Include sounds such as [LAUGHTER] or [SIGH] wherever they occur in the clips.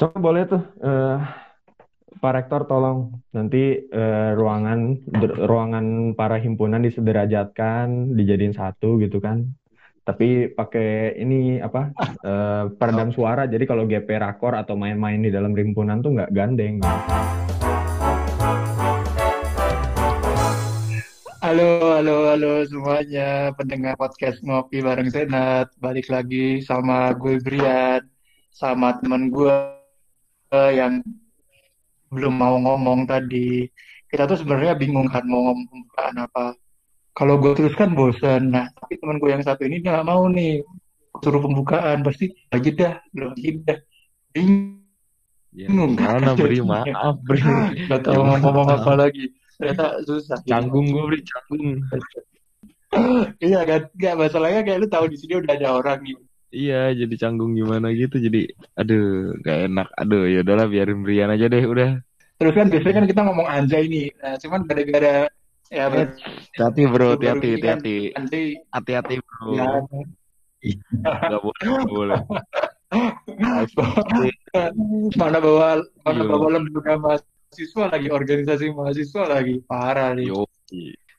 Coba boleh tuh, eh, Pak Rektor tolong nanti eh, ruangan ruangan para himpunan disederajatkan, dijadiin satu gitu kan. Tapi pakai ini apa eh, peredam suara. Jadi kalau GP rakor atau main-main di dalam himpunan tuh nggak gandeng. Halo, halo, halo semuanya pendengar podcast ngopi bareng Senat. Balik lagi sama gue Brian, sama teman gue yang belum mau ngomong tadi. Kita tuh sebenarnya bingung kan mau ngomong pembukaan apa. Kalau gue teruskan bosan. Nah, tapi teman gue yang satu ini dia nggak mau nih suruh pembukaan. Pasti lagi dah, belum lagi dah. Ya, Bingung kan? [LAUGHS] beri maaf beri [LAUGHS] Gak tahu mau ngomong apa lagi. Ternyata susah. canggung gue beri canggung [LAUGHS] Iya kan, nggak masalahnya kayak lu tahu di sini udah ada orang nih. Iya jadi canggung gimana gitu jadi aduh gak enak aduh ya udahlah biarin Brian aja deh udah. Terus kan biasanya kan kita ngomong anjay nih, nah, cuman gara-gara ya ber- hati bro hati-hati kan hati-hati. hati-hati bro. Ya. Nggak boleh nggak boleh. [LAUGHS] Mana bawa mana Yo. bawa lembaga mahasiswa lagi organisasi mahasiswa lagi parah nih. yo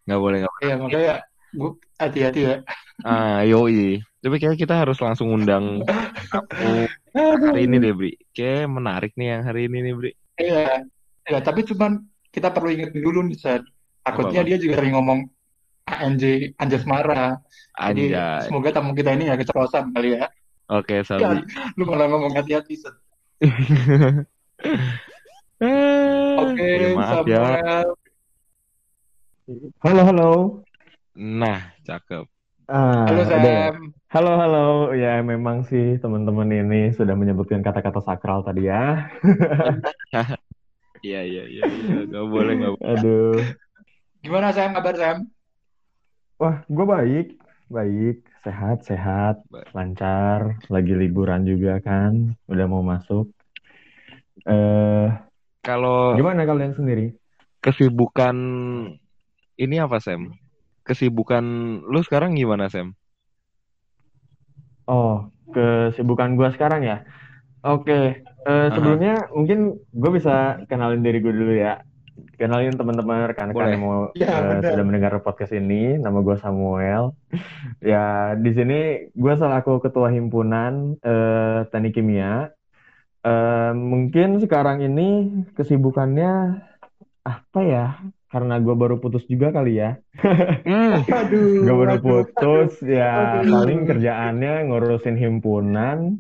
nggak boleh nggak boleh. Iya makanya hati-hati ya. ah yoi tapi kayak kita harus langsung undang aku hari ini deh Bri kayak menarik nih yang hari ini nih Bri Iya, ya, tapi cuman kita perlu ingat dulu nih Sat. Takutnya dia juga sering ngomong ANJ Anjas marah. Jadi anjay semoga tamu kita ini nggak keceplosan kali ya. oke Ya, Sabi lu malah ngomong hati-hati. Eh, [LAUGHS] Oke, ya maaf ya. Halo halo. Nah cakep Ah, Halo udah ya. Sam. Halo halo. Ya memang sih teman-teman ini sudah menyebutkan kata-kata sakral tadi ya. [LAUGHS] Iya iya iya iya nggak boleh nggak boleh. Aduh. Gimana Sam? Kabar Sam? Wah, gue baik, baik, sehat, sehat, Baik. lancar, lagi liburan juga kan, udah mau masuk. Eh, Kalau gimana kalian sendiri? kesibukan ini apa Sam? Kesibukan lu sekarang gimana Sam? Oh, kesibukan gue sekarang ya. Oke, eh, Aha, sebelumnya mungkin gue bisa kenalin diri gue dulu ya. Kenalin teman-teman rekan-rekan yang mau Ya eh, benar. sudah mendengar podcast ini. Nama gue Samuel. Ya, di sini gue selaku ketua himpunan eh, teknik kimia. Eh, mungkin sekarang ini kesibukannya apa ya? Karena gue baru putus juga kali ya. [LAUGHS] Aduh, Gue baru aduh, aduh, putus, ya aduh. paling kerjaannya ngurusin himpunan,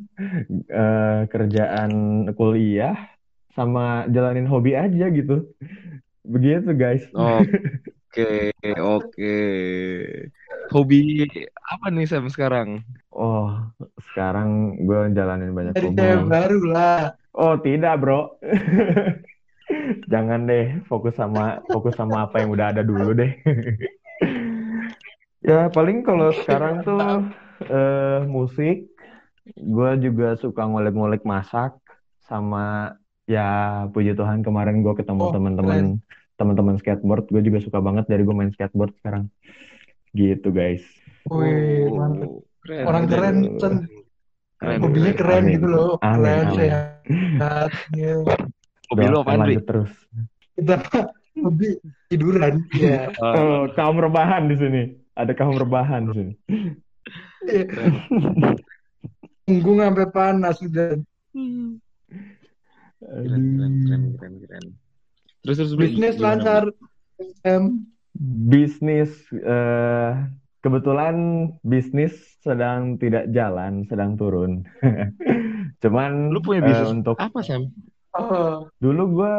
eh, kerjaan kuliah, sama jalanin hobi aja gitu. Begitu guys. oke oke. Hobi apa nih Sam sekarang? Oh, sekarang gue jalanin banyak Dari hobi. baru lah. Oh, tidak bro. [LAUGHS] Jangan deh, fokus sama fokus sama apa yang udah ada dulu deh. Ya paling kalau sekarang tuh eh, musik, gue juga suka ngolek-ngolek masak sama ya puji Tuhan kemarin gue ketemu Oh, teman-teman teman-teman skateboard, gue juga suka banget dari gue main skateboard sekarang. Gitu guys. Wih, mantap. Oh, keren Orang keren keren, keren Hobinya keren. keren Amin. gitu loh. Amin, Keren, amin. sehat. Hobi lu apaan Bri? lanjut terus. Kita hobi tiduran. Ya. Oh, Oh, kaum rebahan di sini. Ada kaum rebahan di sini. Punggung sampai panas udah. Keren keren keren keren keren. Terus terus Bisnis lancar. Sam. Bisnis, eh, kebetulan bisnis sedang tidak jalan, sedang turun. [LAUGHS] Cuman Lu punya bisnis untuk apa Sam? Oh, dulu gue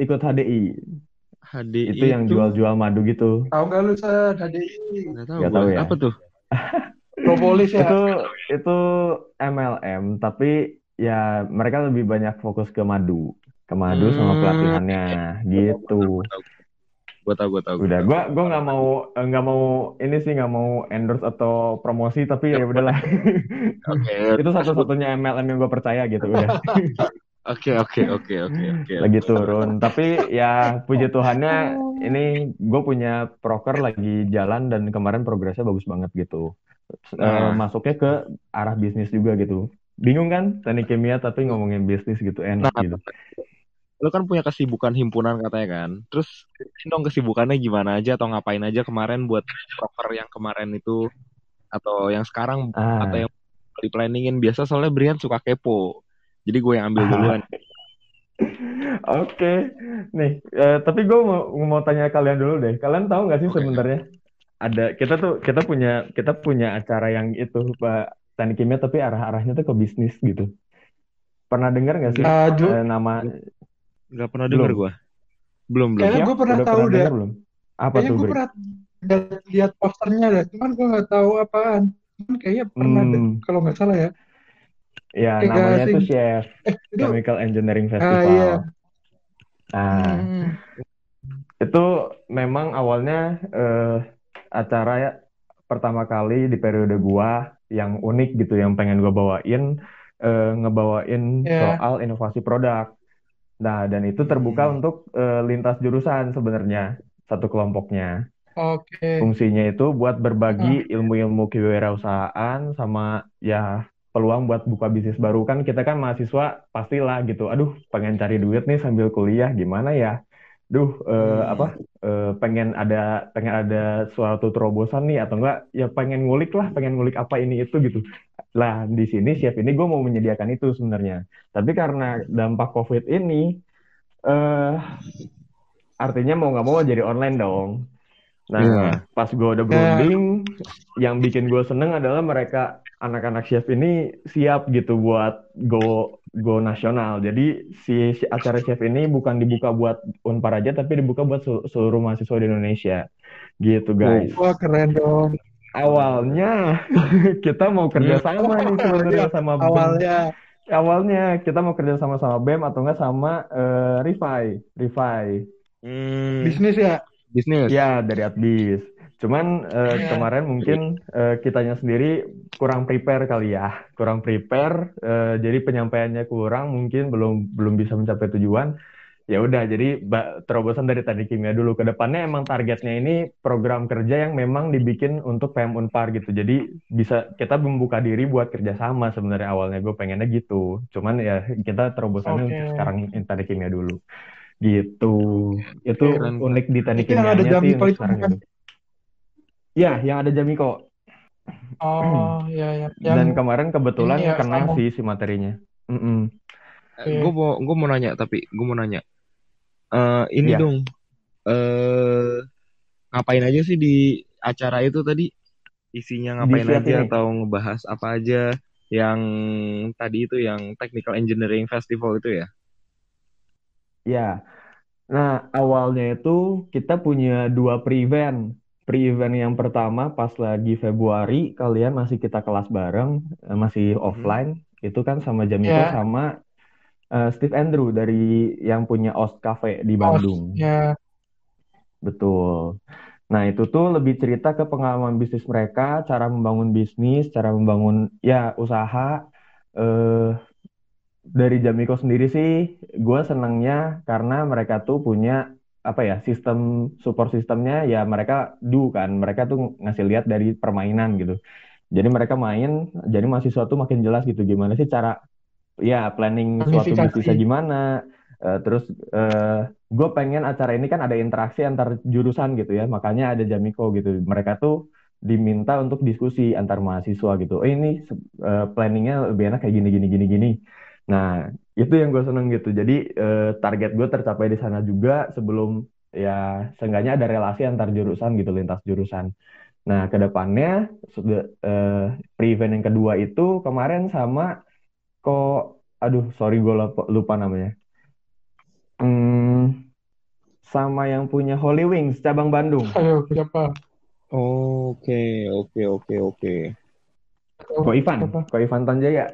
ikut HDI, HDI itu yang itu jual-jual madu gitu. tahu nggak lu San? HDI. nggak tahu gue. tahu ya. Apa tuh? [LAUGHS] Propolis ya. Itu itu MLM, tapi ya mereka lebih banyak fokus ke madu, ke madu sama Hmm, pelatihannya gitu. gue tahu gue tahu gue Udah, gua gua nggak mau nggak mau ini sih nggak mau endorse atau promosi, tapi ya udahlah. Oke [LAUGHS] Itu satu-satunya MLM yang gue percaya gitu udah. [LAUGHS] oke oke oke oke oke. Lagi turun, tapi ya puji Tuhannya ini gue punya proker lagi jalan dan kemarin progresnya bagus banget gitu. Eh, Nah. masuknya ke arah bisnis juga gitu. Bingung kan? Teknik kimia tapi ngomongin bisnis gitu enak Nah, gitu. lu kan punya kesibukan himpunan katanya kan. Terus dong kesibukannya gimana aja atau ngapain aja kemarin buat proker yang kemarin itu atau yang sekarang atau Ah, yang di planningin biasa soalnya Brian suka kepo. Jadi gue yang ambil [LAUGHS] duluan. Oke, nih. eh, tapi gue mau mau tanya kalian dulu deh. Kalian tahu nggak sih Oke. sebenarnya ada kita tuh kita punya kita punya acara yang itu Pak Teknik Kimia tapi arah-arahnya tuh ke bisnis gitu. Pernah dengar nggak sih Ah, Ju, eh, nama Gak pernah denger belum? gue. Belum, belum. kayaknya gue pernah Udah tahu pernah deh. dengar belum? Apa Kayaknya tuh, gue pernah lihat posternya deh. Cuman gue nggak tahu apaan. Cuman kayaknya pernah deh, Hmm, kalau nggak salah ya. Ya Kayak namanya asing. tuh Chef Eh, itu, Chemical Engineering ah Festival. iya. Nah, Hmm. itu memang awalnya eh, acara ya pertama kali di periode gua yang unik gitu yang pengen gua bawain eh, ngebawain Ya, soal inovasi produk. Nah, dan itu terbuka Hmm. untuk eh, lintas jurusan sebenarnya satu kelompoknya. oke. Fungsinya itu buat Ah, berbagi ilmu-ilmu kewirausahaan sama ya peluang buat buka bisnis baru kan kita kan mahasiswa pastilah gitu. Aduh, pengen cari duit nih sambil kuliah gimana ya? Duh, eh, Hmm. apa? eh, pengen ada pengen ada suatu terobosan nih atau enggak ya pengen ngulik lah, pengen ngulik apa ini itu gitu. Lah, di sini chef ini gue mau menyediakan itu sebenarnya. Tapi karena dampak COVID ini eh artinya mau nggak mau jadi online dong. Iya. Nah, pas gue udah ya, berunding, yang bikin gue seneng adalah mereka anak-anak chef ini siap gitu buat go go nasional. Jadi si, si acara chef ini bukan dibuka buat Unpar aja, tapi dibuka buat sel- seluruh mahasiswa di Indonesia. Gitu guys. wah keren dong. Awalnya [LAUGHS] kita mau kerja Hmm. sama nih Iya, sebenarnya sama BEM. awalnya. Awalnya kita mau kerja sama sama BEM atau enggak sama eh, Rifai, Rifai. Hmm. Bisnis ya. Bisnis. Ya, dari Adbis. Cuman Ya. kemarin mungkin eh, kitanya sendiri kurang prepare kali ya. Kurang prepare, eh, jadi penyampaiannya kurang, mungkin belum belum bisa mencapai tujuan. Ya udah, jadi terobosan dari tadi kimia dulu. Ke depannya emang targetnya ini program kerja yang memang dibikin untuk PM Unpar gitu. Jadi bisa kita membuka diri buat kerjasama sebenarnya awalnya gue pengennya gitu. Cuman ya kita terobosannya untuk Oke. sekarang tadi kimia dulu. Gitu. Itu. Keren. unik di teknik yang ada untuk itu bukan? Ya, yang ada Jamiko. Oh, [CLEARS THROAT] ya ya. Yang Dan kemarin kebetulan ya kena kamu. sih si materinya. Mm-mm. Oke. gue mau gue mau nanya tapi gue mau nanya. Eh ini Ya, dong. Eh ngapain aja sih di acara itu tadi? Isinya ngapain aja ini. atau ngebahas apa aja? Yang tadi itu yang Technical Engineering Festival itu ya? Ya. Nah, awalnya itu kita punya dua pre-event. Pre-event yang pertama pas lagi Februari, kalian masih kita kelas bareng, eh, masih Mhm. offline. Itu kan sama Jamiko Ya, sama eh, Steve Andrew dari yang punya Ost Cafe di. Bandung. Ya. Betul. Nah, itu tuh lebih cerita ke pengalaman bisnis mereka, cara membangun bisnis, cara membangun ya usaha. Eh, dari Jamiko sendiri sih, gue senangnya karena mereka tuh punya apa ya sistem support sistemnya ya mereka do kan, mereka tuh ngasih lihat dari permainan gitu. Jadi mereka main, jadi mahasiswa tuh makin jelas gitu gimana sih cara ya planning suatu bisnisnya Planifikasi. gimana. Eh, terus gue pengen acara ini kan ada interaksi antar jurusan gitu ya, makanya ada Jamiko gitu. Mereka tuh diminta untuk diskusi antar mahasiswa gitu. Oh ini eh, planningnya lebih enak kayak gini gini gini gini. Nah itu yang gue seneng gitu. Jadi eh, target gue tercapai di sana juga sebelum ya seenggaknya ada relasi antar jurusan gitu lintas jurusan. Nah ke depannya sudah eh, pre-event yang kedua itu kemarin sama kok aduh sorry gue lupa, lupa namanya. Hmm, sama yang punya Holy Wings cabang Bandung. Ayo, siapa? Oke, oke, oke, oke. Oh, Ko Ivan, siapa? Ko Ivan Tanjaya.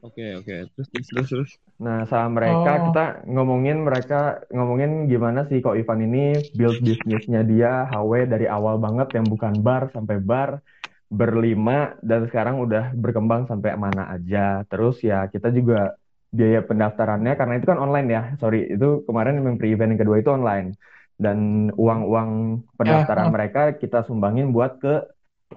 Oke, oke. Terus, terus, terus, terus. Nah, sama mereka Oh, kita ngomongin mereka ngomongin gimana sih kok Ivan ini build bisnisnya dia HW dari awal banget yang bukan bar sampai bar berlima dan sekarang udah berkembang sampai mana aja. Terus ya kita juga biaya pendaftarannya karena itu kan online ya. Sorry, itu kemarin memang pre-event yang kedua itu online. Dan uang-uang pendaftaran oh. mereka kita sumbangin buat ke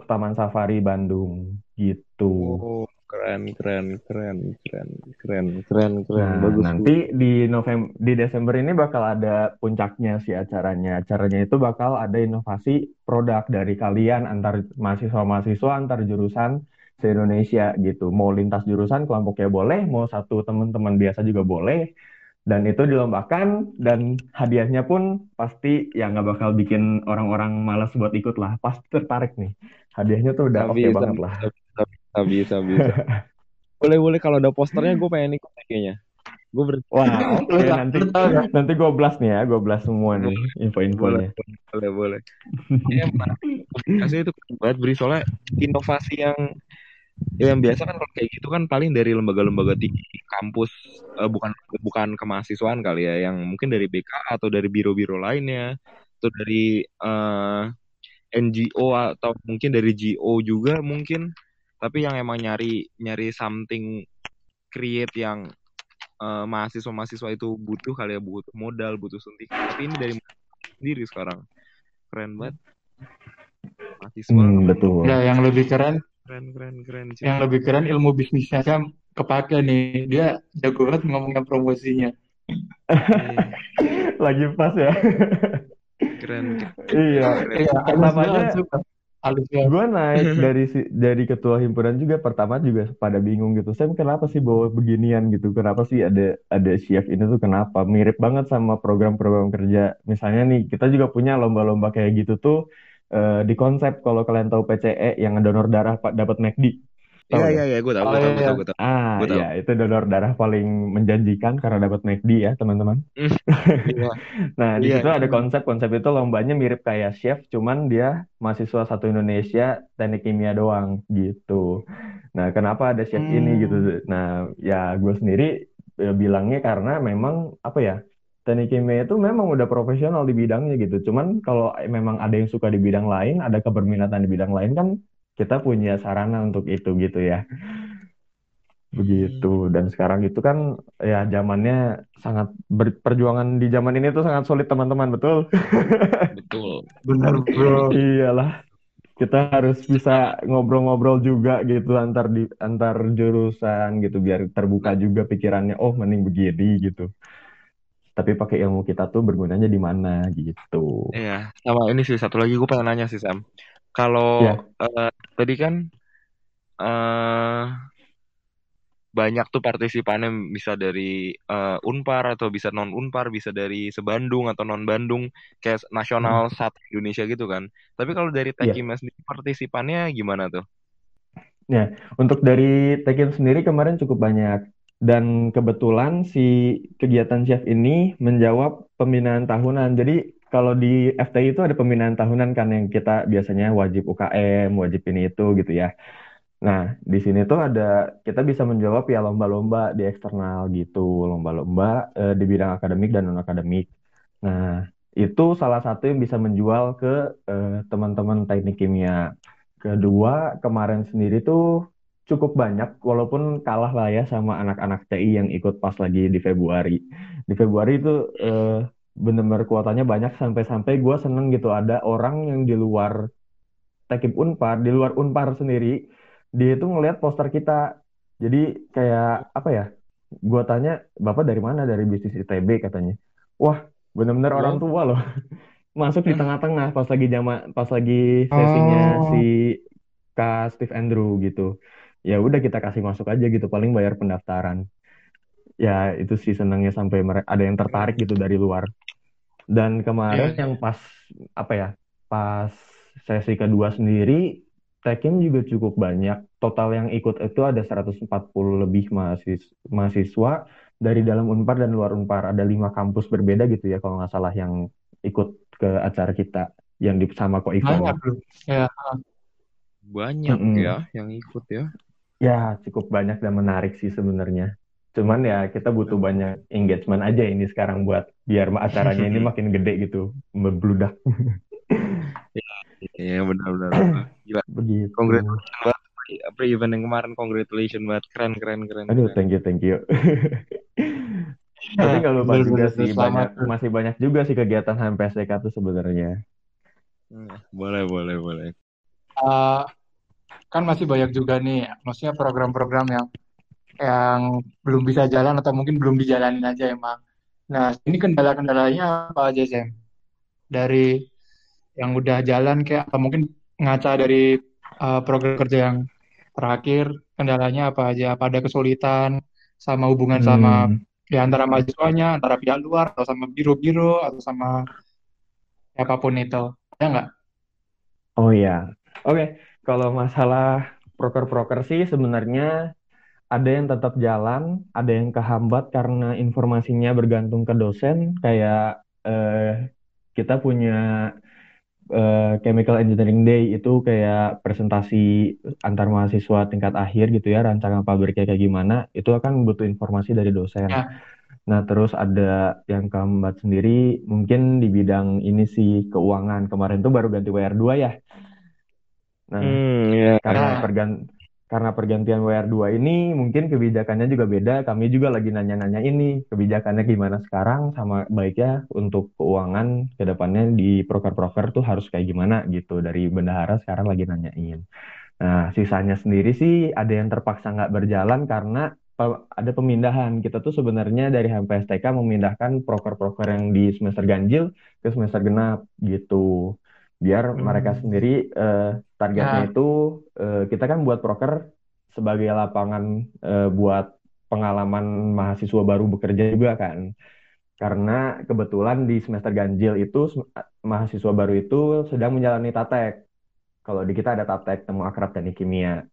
Taman Safari Bandung gitu. Oh, keren keren keren keren keren keren keren Nah, bagus nanti di November di Desember ini bakal ada puncaknya sih acaranya. Acaranya itu bakal ada inovasi produk dari kalian antar mahasiswa-mahasiswa antar jurusan se-Indonesia gitu. Mau lintas jurusan kelompoknya boleh, mau satu teman-teman biasa juga boleh. Dan itu dilombakan dan hadiahnya pun pasti ya nggak bakal bikin orang-orang malas buat ikut lah. Pasti tertarik nih. Hadiahnya tuh udah oke bisa banget lah. Bisa bisa boleh boleh. Kalau ada posternya gue pengen ikut kayaknya. Gue ber Wah, [LAUGHS] oke. tau- nanti nanti gue blast nih ya, gue blast semua nih info-infonya. boleh boleh [LAUGHS] ya komunikasi itu banget beri soalnya inovasi yang ya yang biasa kan kalau kayak gitu kan paling dari lembaga-lembaga tinggi kampus eh, bukan bukan kemahasiswaan kali ya. Yang mungkin dari BK atau dari biro-biro lainnya. Atau dari eh, NGO atau mungkin dari GO juga mungkin tapi yang emang nyari nyari something create yang eh, mahasiswa-mahasiswa itu butuh kali ya butuh modal butuh suntikan tapi ini dari sendiri sekarang keren banget mahasiswa Hmm, betul. Ya, yang lebih keren, keren keren keren cuy. yang lebih keren ilmu bisnisnya kan kepake nih. Dia jago banget ngomongin promosinya. Iya, [LAUGHS] Lagi pas ya. keren Iya. keren Iya, Banget. gue naik dari si- dari ketua himpunan juga pertama juga pada bingung gitu. Sam kenapa sih bawa beginian gitu? Kenapa sih ada ada chef ini tuh kenapa? Mirip banget sama program-program kerja. Misalnya nih kita juga punya lomba-lomba kayak gitu tuh eh, di konsep kalau kalian tahu PCE yang donor darah pak dapat McD. Tahu iya nggak? iya iya gue tahu Oh gue tahu gue iya. tahu gue tahu Ah, gue tahu ya itu donor darah paling menjanjikan karena dapat McD ya, teman-teman. [LAUGHS] iya Nah, di iya situ ada konsep-konsep itu lombanya mirip kayak chef, cuman dia mahasiswa satu Indonesia teknik kimia doang gitu. Nah, kenapa ada chef ini gitu? Hmm. Nah, ya gue sendiri eh, bilangnya karena memang apa ya? Teknik kimia itu memang udah profesional di bidangnya gitu. Cuman kalau memang ada yang suka di bidang lain, ada keberminatan di bidang lain kan kita punya sarana untuk itu gitu ya. Begitu. Dan sekarang itu kan ya zamannya sangat ber- perjuangan di zaman ini tuh sangat sulit teman-teman, betul? [LAUGHS] betul Bener, bro. Iyalah. Kita harus bisa ngobrol-ngobrol juga gitu antar di antar jurusan gitu biar terbuka juga pikirannya. Oh, mending begini gitu. Tapi pakai ilmu kita tuh bergunanya di mana gitu. iya sama ini sih satu lagi gue pengen nanya sih Sam kalau Ya. eh, tadi kan eh banyak tuh partisipannya bisa dari eh, Unpar atau bisa non Unpar, bisa dari sebandung atau non Bandung, kayak nasional satu Indonesia gitu kan. Tapi kalau dari Iya. Tekimnya sendiri partisipannya gimana tuh? Ya, untuk dari Tekim sendiri kemarin cukup banyak. Dan kebetulan si kegiatan chef ini menjawab pembinaan tahunan. Jadi kalau di FTI itu ada pembinaan tahunan kan yang kita biasanya wajib UKM, wajib ini itu gitu ya. Nah, di sini tuh ada kita bisa menjawab ya lomba-lomba di eksternal gitu, lomba-lomba eh, di bidang akademik dan non-akademik. Nah, itu salah satu yang bisa menjual ke eh, teman-teman teknik kimia. Kedua, kemarin sendiri tuh cukup banyak, walaupun kalah lah ya sama anak-anak TI yang ikut pas lagi di Februari. Di Februari itu eh, bener-bener kuotanya banyak sampai-sampai gue seneng gitu ada orang yang di luar Tekib Unpar, di luar Unpar sendiri, dia itu ngelihat poster kita. Jadi kayak apa ya? Gue tanya, Bapak dari mana? Dari bisnis ITB katanya. Wah, bener-bener orang tua loh. [LAUGHS] Masuk di tengah-tengah pas lagi jama, pas lagi sesinya Oh. si Kak Steve Andrew gitu. Ya udah kita kasih masuk aja gitu, paling bayar pendaftaran. Ya itu sih senangnya sampai ada yang tertarik gitu dari luar. Dan kemarin Iya. yang pas apa ya? Pas sesi kedua sendiri Tekim juga cukup banyak. Total yang ikut itu ada 140 lebih mahasiswa, mahasiswa dari dalam Unpar dan luar Unpar. Ada lima kampus berbeda gitu ya kalau nggak salah yang ikut ke acara kita yang di sama Ko Ivon. Banyak. Ya. Banyak Mm-mm. ya yang ikut ya. Ya, cukup banyak dan menarik sih sebenarnya. Cuman ya kita butuh banyak engagement aja ini sekarang buat biar acaranya ini [LAUGHS] makin gede gitu, membludak [LAUGHS] Iya benar-benar. Gila. begitu. Congratulations banget. Pre event yang kemarin congratulations banget. Keren keren keren. Aduh, keren. thank you, thank you. [LAUGHS] Tapi nggak lupa juga sih selamat. banyak masih banyak juga sih kegiatan HMPSDK tuh sebenarnya. Hmm, Boleh boleh boleh. Eh, kan masih banyak juga nih, maksudnya program-program yang yang belum bisa jalan atau mungkin belum dijalanin aja emang. Nah, ini kendala-kendalanya apa aja, Sam? Dari yang udah jalan kayak atau mungkin ngaca dari uh, program kerja yang terakhir, kendalanya apa aja? Apa ada kesulitan sama hubungan hmm. sama ya antara mahasiswanya, antara pihak luar atau sama biro-biro atau sama apa pun itu. Ya nggak? Oh iya. Oke, okay. kalau masalah proker-proker sih sebenarnya ada yang tetap jalan, ada yang kehambat karena informasinya bergantung ke dosen. Kayak eh, kita punya eh, Chemical Engineering Day itu kayak presentasi antar mahasiswa tingkat akhir gitu ya, rancangan pabriknya kayak gimana. Itu akan butuh informasi dari dosen. Ya. Nah, terus ada yang kehambat sendiri mungkin di bidang ini sih keuangan. Kemarin tuh baru ganti WR2 ya. Nah, hmm, yeah. karena pergan karena pergantian WR2 ini mungkin kebijakannya juga beda. Kami juga lagi nanya-nanya ini kebijakannya gimana sekarang sama baiknya untuk keuangan ke depannya di proker-proker tuh harus kayak gimana gitu. Dari bendahara sekarang lagi nanyain. Nah, sisanya sendiri sih ada yang terpaksa nggak berjalan karena ada pemindahan. Kita tuh sebenarnya dari HMPSTK memindahkan proker-proker yang di semester ganjil ke semester genap gitu biar hmm. mereka sendiri uh, targetnya ya. itu uh, kita kan buat proker sebagai lapangan uh, buat pengalaman mahasiswa baru bekerja juga kan karena kebetulan di semester ganjil itu mahasiswa baru itu sedang menjalani tatek kalau di kita ada tatek temu akrab teknik kimia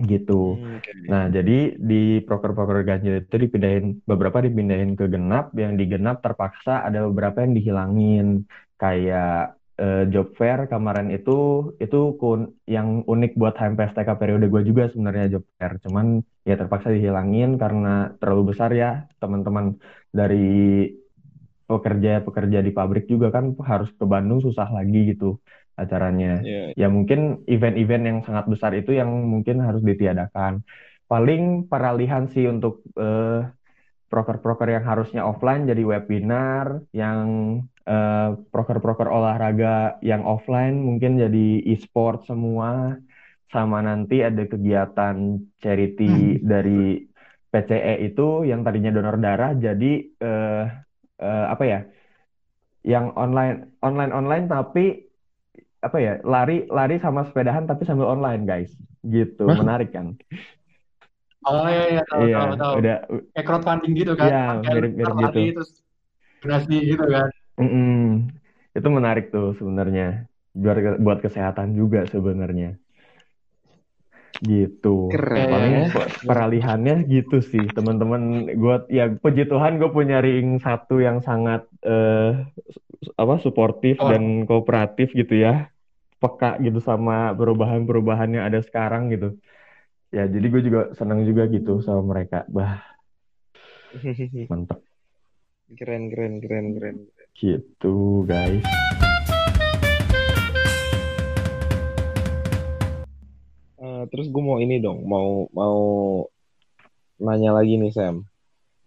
gitu. Hmm, okay. Nah, jadi di proker-proker ganjil itu dipindahin beberapa dipindahin ke genap, yang di genap terpaksa ada beberapa yang dihilangin kayak uh, job fair kemarin itu itu kun yang unik buat HMPSTK periode gue juga sebenarnya job fair. Cuman ya terpaksa dihilangin karena terlalu besar ya. Teman-teman dari pekerja-pekerja di pabrik juga kan harus ke Bandung susah lagi gitu acaranya. Yeah. ya mungkin event-event yang sangat besar itu yang mungkin harus ditiadakan. Paling peralihan sih untuk uh, proker-proker yang harusnya offline jadi webinar, yang uh, proker-proker olahraga yang offline mungkin jadi e-sport semua, sama nanti ada kegiatan charity hmm. dari PCE itu yang tadinya donor darah jadi uh, uh, apa ya, yang online online online tapi apa ya lari lari sama sepedahan tapi sambil online guys gitu menarik kan Oh iya iya tahu iya, tahu tahu. Udah kayak crowdfunding gitu kan. Iya, mirip-mirip gitu. Terus donasi gitu kan. Mm -mm. Itu menarik tuh sebenarnya. Buat buat kesehatan juga sebenarnya. Gitu. Keren. Paling peralihannya gitu sih, teman-teman. Gue ya puji Tuhan gue punya ring satu yang sangat uh, apa suportif oh. dan kooperatif gitu ya. Peka gitu sama perubahan-perubahan yang ada sekarang gitu ya jadi gue juga senang juga gitu sama mereka bah [LAUGHS] mantep keren keren keren keren gitu guys. Uh, terus gue mau ini dong mau mau nanya lagi nih Sam.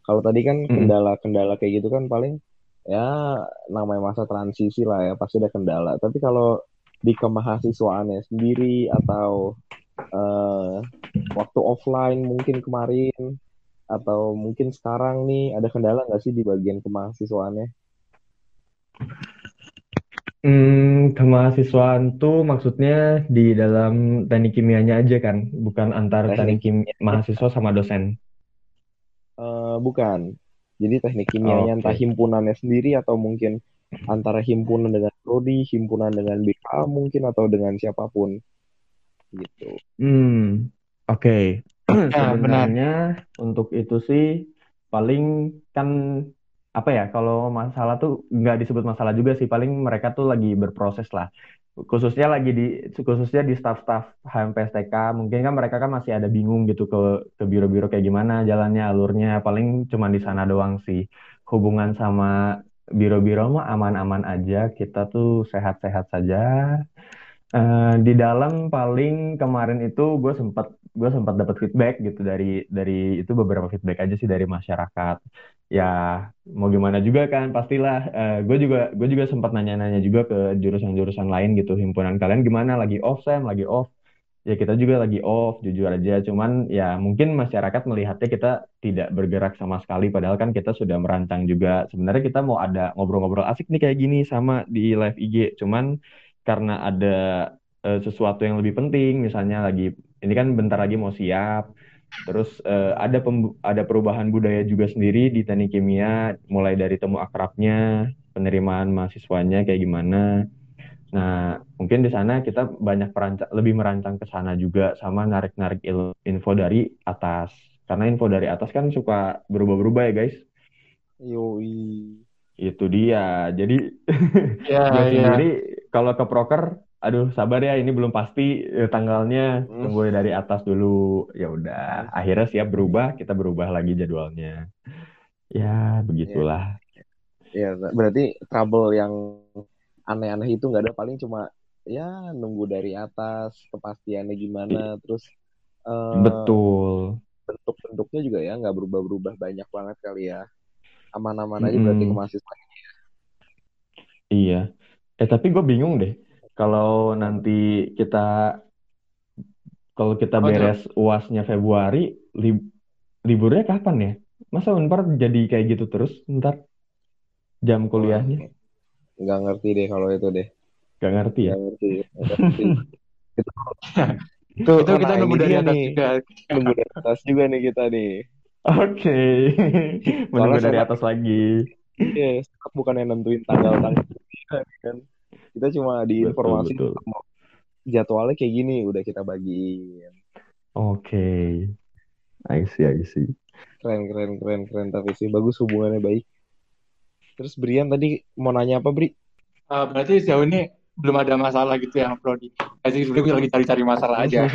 Kalau tadi kan kendala-kendala kayak gitu kan paling ya namanya masa transisi lah ya pasti ada kendala. Tapi kalau di kemahasiswaannya sendiri atau uh, waktu offline mungkin kemarin atau mungkin sekarang nih ada kendala nggak sih di bagian kemahasiswaannya? Hmm, kemahasiswaan tuh maksudnya di dalam teknik kimianya aja kan, bukan antar teknik, teknik kimia mahasiswa sama dosen. Uh, bukan. Jadi teknik kimianya okay. entah himpunannya sendiri atau mungkin antara himpunan dengan prodi, himpunan dengan BK mungkin atau dengan siapa pun gitu. Hmm, oke. [CLEARS THROAT] Okay. Ya, Sebenarnya untuk itu sih paling kan apa ya kalau masalah tuh nggak disebut masalah juga sih paling mereka tuh lagi berproses lah. Khususnya lagi di khususnya di staff-staff HMPSTK mungkin kan mereka kan masih ada bingung gitu ke ke biro-biro kayak gimana jalannya alurnya paling cuma di sana doang sih. Hubungan sama biro-biro mah aman-aman aja kita tuh sehat-sehat saja. Uh, di dalam paling kemarin itu gue sempat gue sempat dapat feedback gitu dari dari itu beberapa feedback aja sih dari masyarakat ya mau gimana juga kan pastilah. Uh, eh, gue juga gue juga sempat nanya-nanya juga ke jurusan-jurusan lain gitu himpunan kalian gimana? Lagi off Sam? Lagi off? Ya kita juga lagi off jujur aja. Cuman ya mungkin masyarakat melihatnya kita tidak bergerak sama sekali padahal kan kita sudah merancang juga. Sebenarnya kita mau ada ngobrol-ngobrol asik nih kayak gini sama di live IG cuman karena ada uh, sesuatu yang lebih penting misalnya lagi ini kan bentar lagi mau siap terus uh, ada ada perubahan budaya juga sendiri di teknik kimia mulai dari temu akrabnya penerimaan mahasiswanya kayak gimana Nah, mungkin di sana kita banyak perancang, lebih merancang ke sana juga sama narik-narik info dari atas. Karena info dari atas kan suka berubah-berubah ya, guys. Yoi. Itu dia. Jadi [LAUGHS] ya, ya. sendiri kalau ke proker, aduh sabar ya ini belum pasti eh, tanggalnya. Tunggu dari atas dulu. Ya udah, akhirnya siap berubah, kita berubah lagi jadwalnya. Ya, begitulah. Ya, berarti trouble yang aneh-aneh itu nggak ada paling cuma ya nunggu dari atas kepastiannya gimana terus uh, betul bentuk-bentuknya juga ya nggak berubah-berubah banyak banget kali ya aman-aman aja hmm. berarti ke mahasiswa iya eh tapi gue bingung deh kalau nanti kita kalau kita beres oh, uasnya Februari lib liburnya kapan ya masa unpar jadi kayak gitu terus ntar jam kuliahnya nggak ngerti deh kalau itu deh nggak ngerti ya nggak ngerti, nggak ngerti. [LAUGHS] itu, itu, itu kita nunggu dari atas nih. juga nunggu dari atas juga nih kita nih oke okay. [LAUGHS] menunggu dari atas lagi Iya, yes, bukan yang nentuin tanggal-tanggal [LAUGHS] kan. Kita cuma diinformasi betul, betul. jadwalnya kayak gini, udah kita bagiin. Oke. Okay. I see, I see. Keren, keren, keren, keren. Tapi sih bagus hubungannya baik. Terus Brian tadi mau nanya apa, Bri? Uh, berarti sejauh ini belum ada masalah gitu ya, Prodi. Jadi sebenarnya gue lagi cari-cari masalah aja. [LAUGHS]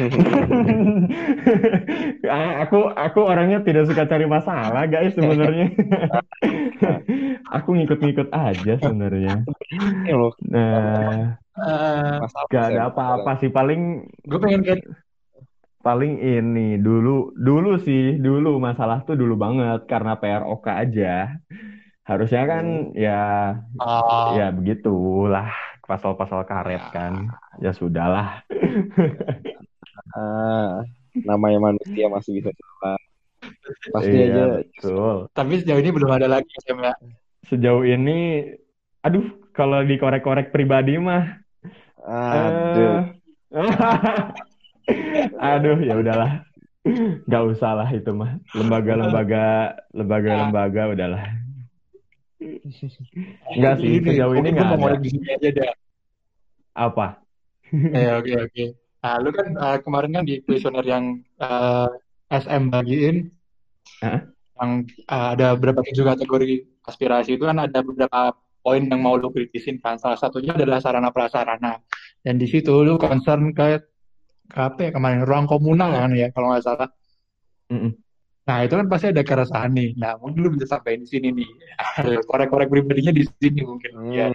Ah, aku aku orangnya tidak suka cari masalah, guys sebenarnya. [LAUGHS] aku ngikut-ngikut aja sebenarnya. Nah, uh, gak ada apa-apa sih paling. Gue pengen kayak paling ini dulu dulu sih dulu masalah tuh dulu banget karena PROK aja harusnya kan hmm. ya oh. ya begitulah pasal-pasal karet ya. kan. Ya sudahlah. [LAUGHS] Ah, namanya manusia masih bisa salah pasti iya, aja betul. tapi sejauh ini belum ada lagi ya. Sejauh ini aduh kalau dikorek-korek pribadi mah. Aduh. Uh, [LAUGHS] aduh ya udahlah. Nggak usah lah itu mah. Lembaga-lembaga [LAUGHS] lembaga-lembaga udahlah [LAUGHS] Enggak sih, ini, sejauh ini enggak ada. di sini aja dah. Apa? [LAUGHS] Eh, oke, oke. Nah, lu kan uh, kemarin kan di kuesioner yang uh, eh, SM bagiin, huh? yang uh, ada beberapa juga kategori aspirasi itu kan ada beberapa poin yang mau lu kritisin kan. Salah satunya adalah sarana prasarana. Dan di situ lu concern ke, ke apa ya kemarin ruang komunal kan ya kalau nggak salah. Mm -mm. Nah, itu kan pasti ada keresahan nih. Nah, mungkin lu bisa sampaikan di sini nih. [LAUGHS] Korek-korek pribadinya di sini mungkin. Hmm. Ya. [LAUGHS]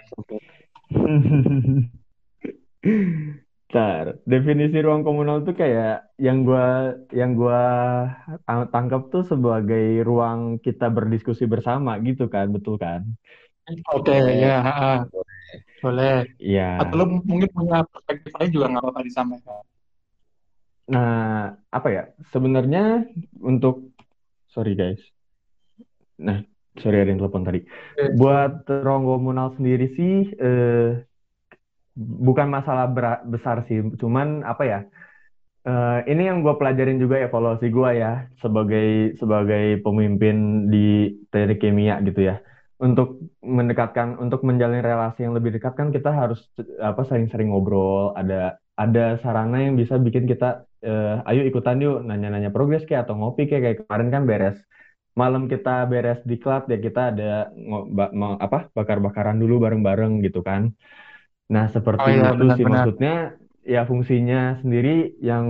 Ntar, definisi ruang komunal tuh kayak yang gua yang gua tangkap tuh sebagai ruang kita berdiskusi bersama gitu kan, betul kan? Oke, okay, ya, boleh. Iya. Atau mungkin punya perspektif lain juga nggak apa-apa disampaikan. Nah, apa ya? Sebenarnya untuk Sorry guys. Nah, sorry ada yang telepon tadi. Buat ruang komunal sendiri sih, eh, bukan masalah besar sih. Cuman apa ya? Uh, ini yang gue pelajarin juga evaluasi gue ya sebagai sebagai pemimpin di teknik kimia gitu ya. Untuk mendekatkan, untuk menjalin relasi yang lebih dekat kan kita harus apa sering-sering ngobrol. Ada ada sarana yang bisa bikin kita uh, ayo ikutan yuk nanya-nanya progres kayak atau ngopi kayak kayak kemarin kan beres. Malam kita beres di klub ya kita ada apa bakar-bakaran dulu bareng-bareng gitu kan. Nah seperti oh, iya, itu benar, sih benar. maksudnya. Ya fungsinya sendiri yang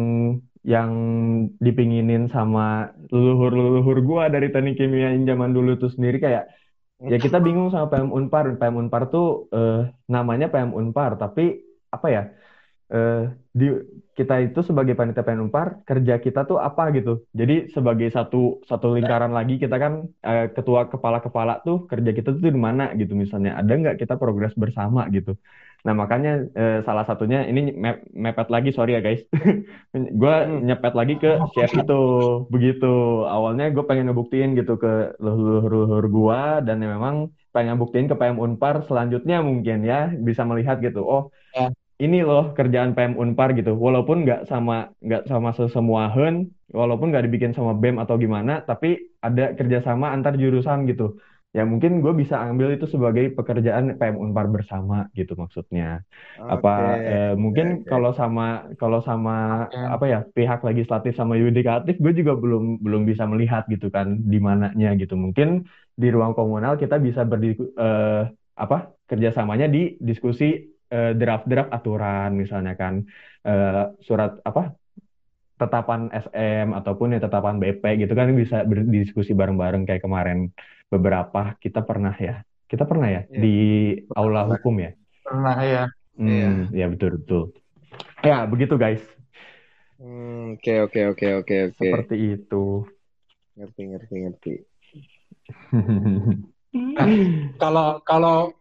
yang dipinginin sama leluhur-leluhur gua dari teknik kimia yang zaman dulu tuh sendiri kayak ya kita bingung sama PM Unpar. PM Unpar tuh eh, namanya PM Unpar tapi apa ya eh, di kita itu sebagai panitia PN Unpar kerja kita tuh apa gitu. Jadi sebagai satu satu lingkaran lagi kita kan eh, ketua kepala-kepala tuh kerja kita tuh di mana gitu misalnya. Ada nggak kita progres bersama gitu. Nah makanya eh, salah satunya ini mep- mepet lagi sorry ya guys. [LAUGHS] Gue Hmm. nyepet lagi ke chef itu begitu. Awalnya gue pengen ngebuktiin gitu ke leluhur-leluhur gue dan ya memang pengen buktiin ke PM Unpar selanjutnya mungkin ya bisa melihat gitu. Oh Ya. Ini loh kerjaan PM Unpar gitu. Walaupun nggak sama nggak sama sesemua hen, walaupun nggak dibikin sama BEM atau gimana, tapi ada kerjasama antar jurusan gitu. Ya mungkin gue bisa ambil itu sebagai pekerjaan PM Unpar bersama gitu maksudnya. Apa Oke, eh, mungkin oke. kalau sama kalau sama Oke. apa ya pihak legislatif sama yudikatif gue juga belum belum bisa melihat gitu kan di mananya gitu. Mungkin di ruang komunal kita bisa berdi eh, apa kerjasamanya di diskusi draft-draft aturan misalnya kan eh, surat apa tetapan SM ataupun ya tetapan BP gitu kan bisa berdiskusi bareng-bareng kayak kemarin beberapa kita pernah ya kita pernah ya Iya. di aula hukum ya Pernah ya. Iya. hmm ya betul betul ya begitu guys Hmm, Oke, oke, oke, oke, oke. seperti itu Ngerti, ngerti, ngerti. [LAUGHS] Kalau kalau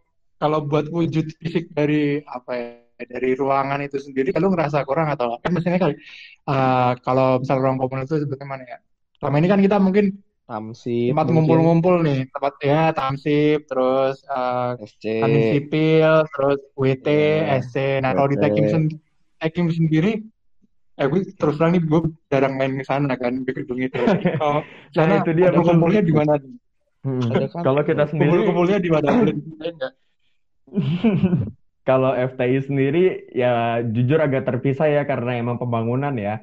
kalau buat wujud fisik dari apa ya dari ruangan itu sendiri, kalau ngerasa kurang atau kan maksudnya kali eh, kalau misal ruang komunal itu sebetulnya mana ya? Selama ini kan kita mungkin Tamsip tempat ngumpul-ngumpul nih, tempat ya tamsip, terus eh, SC, sipil, terus WT, Iya, SC. Nah kalau di WT. Tekim sen- Tekim sendiri, eh gue terus terang nih gue jarang main ke sana kan di gedung itu. [LAUGHS] Nah sana itu dia kumpulnya di mana? Hmm. Kan? kalau kita sendiri Kumpul-kumpulnya di mana? Boleh? [LAUGHS] Kalau FTI sendiri ya jujur agak terpisah ya karena emang pembangunan ya.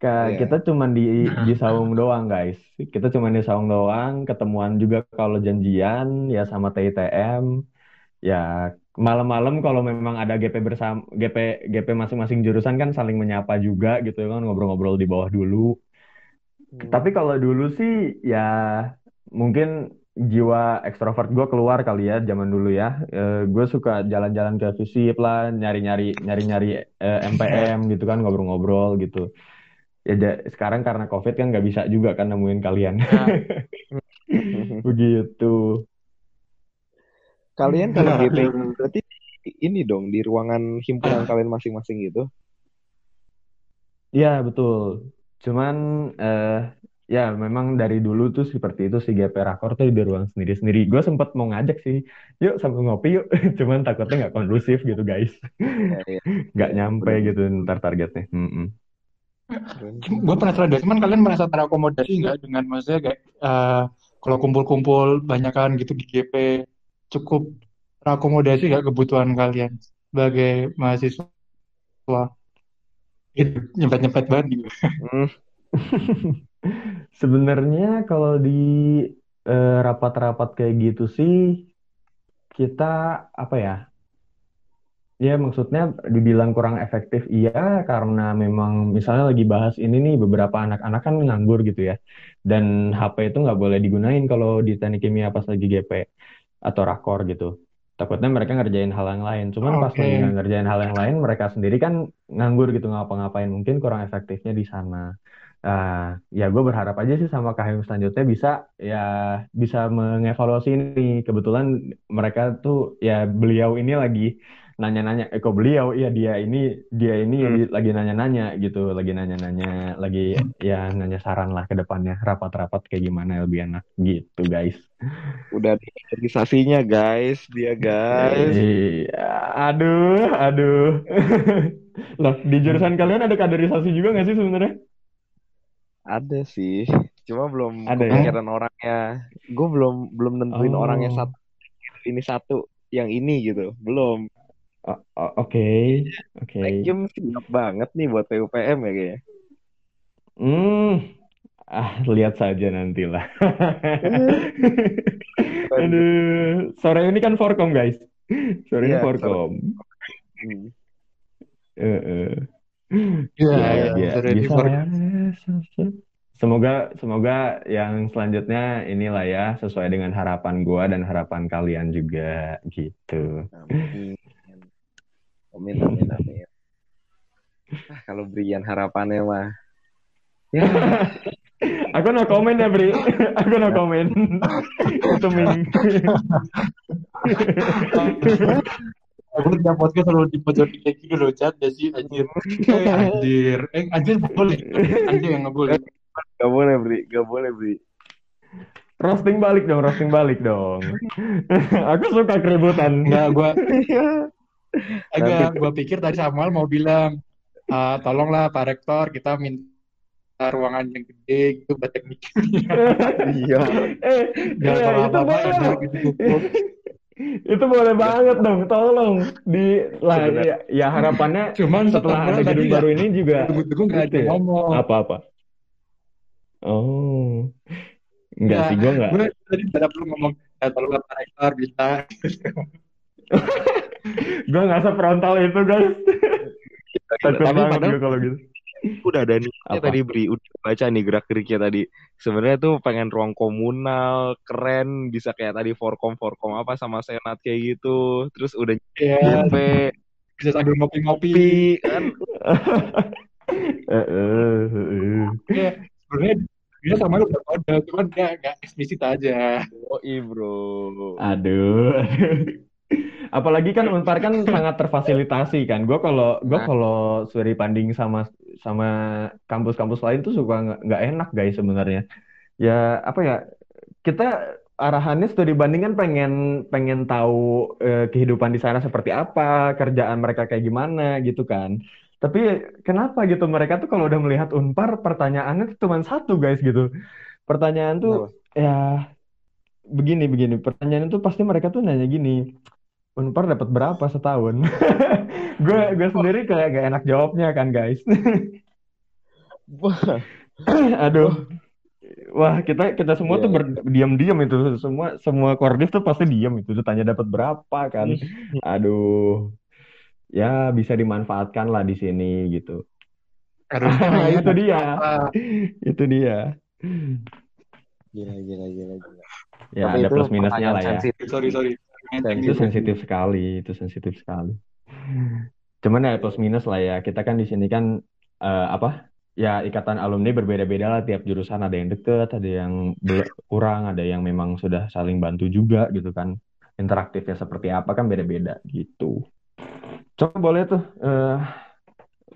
Ka- Iya. Kita cuman di di saung [LAUGHS] doang guys. Kita cuman di saung doang, ketemuan juga kalau janjian ya sama TITM. Ya malam-malam kalau memang ada GP bersama GP GP masing-masing jurusan kan saling menyapa juga gitu kan ngobrol-ngobrol di bawah dulu. Hmm. Tapi kalau dulu sih ya mungkin jiwa ekstrovert gue keluar kali ya zaman dulu ya. gue suka jalan-jalan ke FISIP lah, nyari-nyari nyari-nyari eh, MPM gitu kan ngobrol-ngobrol gitu. Ya sekarang karena COVID kan nggak bisa juga kan nemuin kalian. Ya. [LAUGHS] Begitu. Kalian kalau Nah, iya. berarti ini dong di ruangan himpunan kalian masing-masing gitu. Iya betul. Cuman eh, ya memang dari dulu tuh seperti itu si GP Rakor tuh di ruang sendiri-sendiri. Gue sempet mau ngajak sih, yuk sambil ngopi yuk. [LAUGHS] Cuman takutnya nggak kondusif gitu guys. Ya, ya. [LAUGHS] Nggak Ya, nyampe bener. gitu ntar targetnya. Mm-mm. Gue penasaran deh, cuman kalian merasa terakomodasi nggak dengan maksudnya kayak eh, kalau kumpul-kumpul banyakan gitu di GP cukup terakomodasi nggak kebutuhan kalian sebagai mahasiswa? Itu nyempet-nyempet banget gitu. Hmm, [LAUGHS] Sebenarnya kalau di eh, rapat-rapat kayak gitu sih kita apa ya? Ya maksudnya dibilang kurang efektif iya karena memang misalnya lagi bahas ini nih beberapa anak-anak kan nganggur gitu ya dan HP itu nggak boleh digunain kalau di teknik kimia pas lagi GP atau rakor gitu takutnya mereka ngerjain hal yang lain cuman pas Oke. lagi ngerjain hal yang lain mereka sendiri kan nganggur gitu ngapa-ngapain mungkin kurang efektifnya di sana Nah, ya gue berharap aja sih sama KHM selanjutnya bisa ya bisa mengevaluasi ini. Kebetulan mereka tuh ya beliau ini lagi nanya-nanya, eh kok beliau, iya dia ini dia ini Hmm. lagi nanya-nanya gitu, lagi nanya-nanya, lagi ya nanya saran lah ke depannya rapat-rapat kayak gimana lebih enak gitu guys. udah organisasinya guys, dia guys. Iya, aduh, aduh. [LAUGHS] Loh, di jurusan kalian ada kaderisasi juga nggak sih sebenarnya? Ada sih, cuma belum Ada ya? kepikiran orangnya. Gue belum belum nentuin Oh. orangnya satu ini satu yang ini gitu, belum. O- o- Oke, oke. Tekim siap banget nih buat PUPM ya kayaknya. Hmm, ah lihat saja nantilah. [LAUGHS] Aduh, sore ini kan Forkom guys. Sore ini Iya, Forkom. Hmm. Eh, eh. Iya, Ya, iya, dia sudah di bisa for- lah. Semoga semoga yang selanjutnya inilah ya sesuai dengan harapan gua dan harapan kalian juga gitu. Amin. Amin, amin, amin. Ah, kalau Brian harapannya mah. Ya, [LAUGHS] Aku no komen ya, Bri. [LAUGHS] Aku no komen. [LAUGHS] Itu Ming. Aku udah podcast selalu di pojok kayak gitu loh, chat ya sih, anjir. Eh, anjir. Eh, anjir boleh. Anjir yang nggak boleh. gak boleh Bri, gak boleh Bri. Roasting balik dong, roasting balik dong. [LAUGHS] Aku suka keributan. Enggak, gua Nanti [LAUGHS] agak gua pikir tadi Samuel mau bilang, "Ah, tolonglah Pak Rektor, kita minta ruangan yang gede gitu buat teknik. [LAUGHS] iya. Eh, iya, itu apa-apa enak gitu. Itu boleh banget dong, tolong di lah ya, ya harapannya Cuman setelah ada gedung nggak baru ini juga nggak ada itu ya. ngomong. Apa-apa? Oh, enggak Ya, sih, gue tadi tidak perlu ngomong, ya tolonglah Pak Rektor bisa. [LAUGHS] Gua nggak sefrontal itu, guys. Takut Tapi banget padahal gue kalau gitu. Udah ada niatnya Apa? tadi Bri, udah baca nih gerak-geriknya tadi. Sebenarnya tuh pengen ruang komunal, keren, bisa kayak tadi forkom forkom apa sama senat kayak gitu. Terus udah Ya, JP, bisa sambil ngopi-ngopi. pi, kan Eh, eh, eh, eh. Ya, sebenarnya dia sama lu udah kode, cuman dia nggak eksplisit aja. Yoi bro. Aduh. Apalagi kan Unpar kan sangat terfasilitasi kan. Gue kalau gua Nah. kalau studi banding sama sama kampus-kampus lain tuh suka nggak enak guys sebenarnya. Ya apa ya kita arahannya studi banding kan pengen pengen tahu eh, kehidupan di sana seperti apa, kerjaan mereka kayak gimana gitu kan. Tapi kenapa gitu mereka tuh kalau udah melihat Unpar pertanyaannya tuh cuma satu guys gitu. Pertanyaan tuh ya begini begini pertanyaan itu pasti mereka tuh nanya gini Unpar dapat berapa setahun? [LAUGHS] Gue gue sendiri kayak gak enak jawabnya kan guys. [LAUGHS] Aduh. Wah. Kita kita semua Iya, tuh iya. berdiam-diam itu. Semua semua kordif tuh pasti diam itu. Ditanya dapat berapa kan. Aduh. Ya bisa dimanfaatkan lah di sini gitu. Harus [LAUGHS] itu dia. Itu dia. Gila gila gila gila. ya Tapi ada plus minusnya lah ya. sensitif. Sorry, sorry. Itu sensitif sekali itu sensitif sekali. Cuman ya plus minus lah ya. Kita kan di sini kan eh, apa ya ikatan alumni berbeda-beda lah tiap jurusan. Ada yang deket ada yang kurang ada yang memang sudah saling bantu juga gitu kan. Interaktifnya seperti apa kan beda-beda gitu. Coba boleh tuh eh,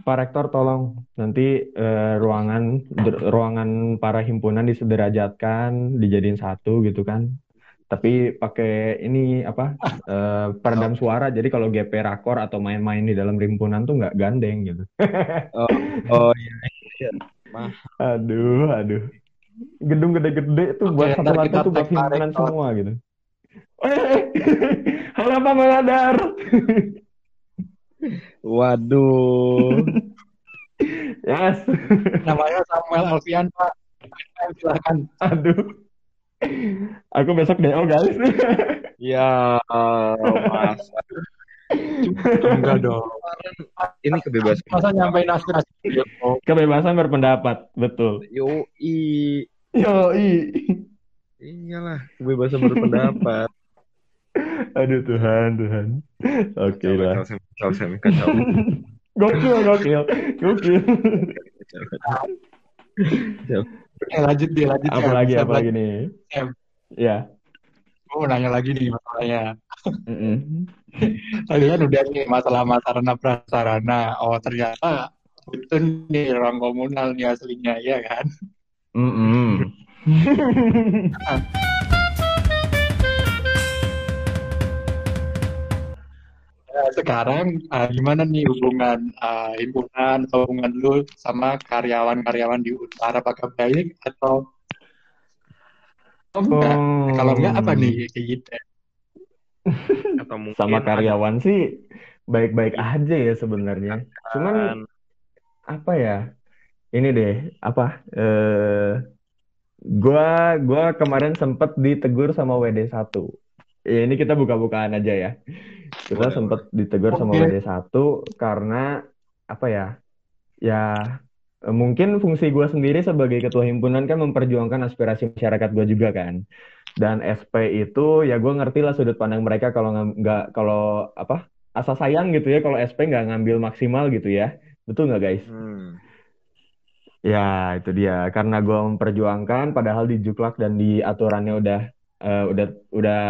Pak Rektor tolong nanti eh, ruangan ruangan para himpunan disederajatkan dijadiin satu gitu kan tapi pakai ini apa eh, peredam suara jadi kalau GP rakor atau main-main di dalam himpunan tuh nggak gandeng gitu Oh iya. iya. aduh aduh gedung gede-gede tuh Oke, buat satu lantai tuh buat semua gitu [LAUGHS] halo Pak Mangadar Waduh. [LAUGHS] yes Namanya Samuel Alfian, Pak. Silahkan. aduh aku besok DO guys Ya, mas. Enggak dong. Ini kebebasan. Masa nyampein aspirasi? Oh, kebebasan berpendapat betul Yoi. yoi Iyalah, kebebasan berpendapat. aduh Tuhan Tuhan oke lah Kacau, kacau, kacau, kacau. gokil gokil gokil Kacau, kacau. Kacau. Eh, lanjut deh, lanjut. Sam. apalagi Sam, apalagi lanjut. nih ya Gue mau nanya lagi nih masalahnya. Mm-mm. [LAUGHS] Tadi kan udah nih masalah sarana prasarana. Oh ternyata itu nih ruang komunal nih aslinya, ya kan? Mm-mm. [LAUGHS] Nah, sekarang ah, gimana nih hubungan ah, himpunan atau hubungan lu sama karyawan-karyawan di Unpar? Apakah baik atau oh, enggak? Oh. Kalau enggak apa nih kayak gitu? Atau mungkin sama ada karyawan sih baik-baik aja ya sebenarnya cuman kan. apa ya ini deh apa eh gua gua kemarin sempet ditegur sama WD 1 ya ini kita buka-bukaan aja ya kita Boleh, sempet ditegur sama Oke. WD 1 karena apa ya ya mungkin fungsi gua sendiri sebagai ketua himpunan kan memperjuangkan aspirasi masyarakat gua juga kan dan SP itu ya gue ngerti lah sudut pandang mereka kalau nggak kalau apa asa sayang gitu ya kalau SP nggak ngambil maksimal gitu ya Betul nggak guys? Hmm. Ya, itu dia. Karena gue memperjuangkan, padahal di Juklak dan di aturannya udah eh, udah udah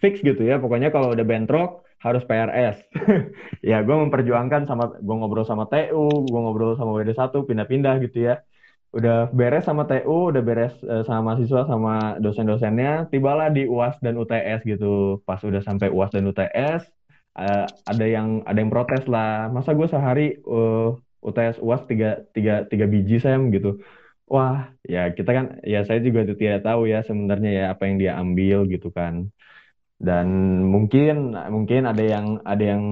fix gitu ya. Pokoknya kalau udah bentrok harus PRS. [LAUGHS] Ya, gue memperjuangkan sama gue ngobrol sama TU, gue ngobrol sama WD1 pindah-pindah gitu ya. Udah beres sama TU, udah beres eh, sama mahasiswa sama dosen-dosennya, tibalah di UAS dan UTS gitu. Pas udah sampai UAS dan UTS, eh, ada yang ada yang protes lah. Masa gue sehari eh, UTS UAS tiga, tiga, tiga biji Sam gitu. Wah, ya kita kan, ya saya juga tidak tahu ya sebenarnya ya apa yang dia ambil gitu kan. Dan mungkin mungkin ada yang ada yang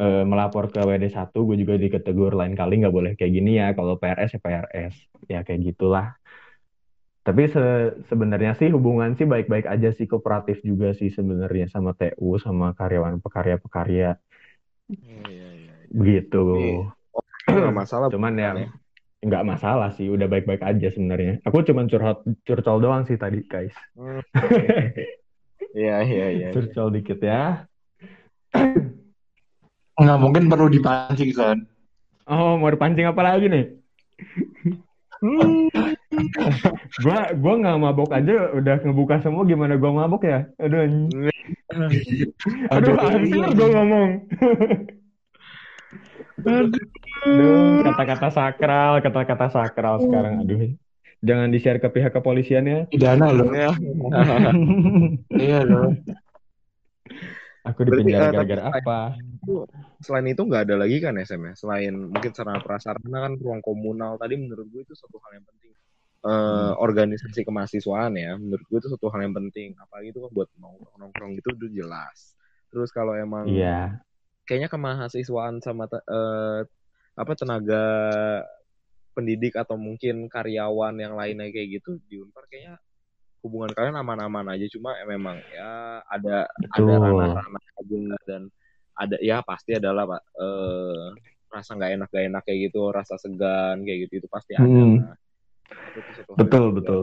eh, melapor ke WD1, gue juga diketegur lain kali nggak boleh kayak gini ya. Kalau PRS ya PRS, ya kayak gitulah. Tapi se sebenarnya sih hubungan sih baik-baik aja sih kooperatif juga sih sebenarnya sama TU sama karyawan pekarya-pekarya Iya, iya, iya. begitu. Nggak [CLEARS THROAT] masalah. Cuman ya ya? nggak masalah sih, udah baik-baik aja sebenarnya. Aku cuman curhat curcol doang sih tadi, guys. Hmm. [LAUGHS] Iya, iya, iya. iya. Curcol dikit ya. Nggak mungkin perlu dipancing, Son. Oh, mau dipancing apa lagi nih? Gua gua nggak mabok aja udah ngebuka semua gimana gua mabok ya? Aduh, aduh, hancur gua ngomong. Aduh, kata-kata sakral, kata-kata sakral sekarang. Aduh, jangan di-share ke pihak kepolisian ya. Pidana loh. Ya. [LAUGHS] Iya loh. Aku dipenjara eh, tapi gara-gara apa? Selain itu nggak ada lagi kan SM ya? Selain mungkin sarana prasarana kan ruang komunal tadi menurut gue itu satu hal yang penting. Eh, organisasi kemahasiswaan ya, menurut gue itu satu hal yang penting. Apalagi itu kan buat nongkrong-nongkrong gitu udah jelas. Terus kalau emang Iya, kayaknya kemahasiswaan sama te- eh, apa tenaga pendidik atau mungkin karyawan yang lainnya kayak gitu di Unpar kayaknya hubungan kalian aman-aman aja cuma ya memang ya ada ada betul. ranah-ranah aja dan ada ya pasti adalah pak eh, rasa nggak enak gak enak kayak gitu rasa segan kayak gitu itu pasti ada Hmm. Itu Betul, betul.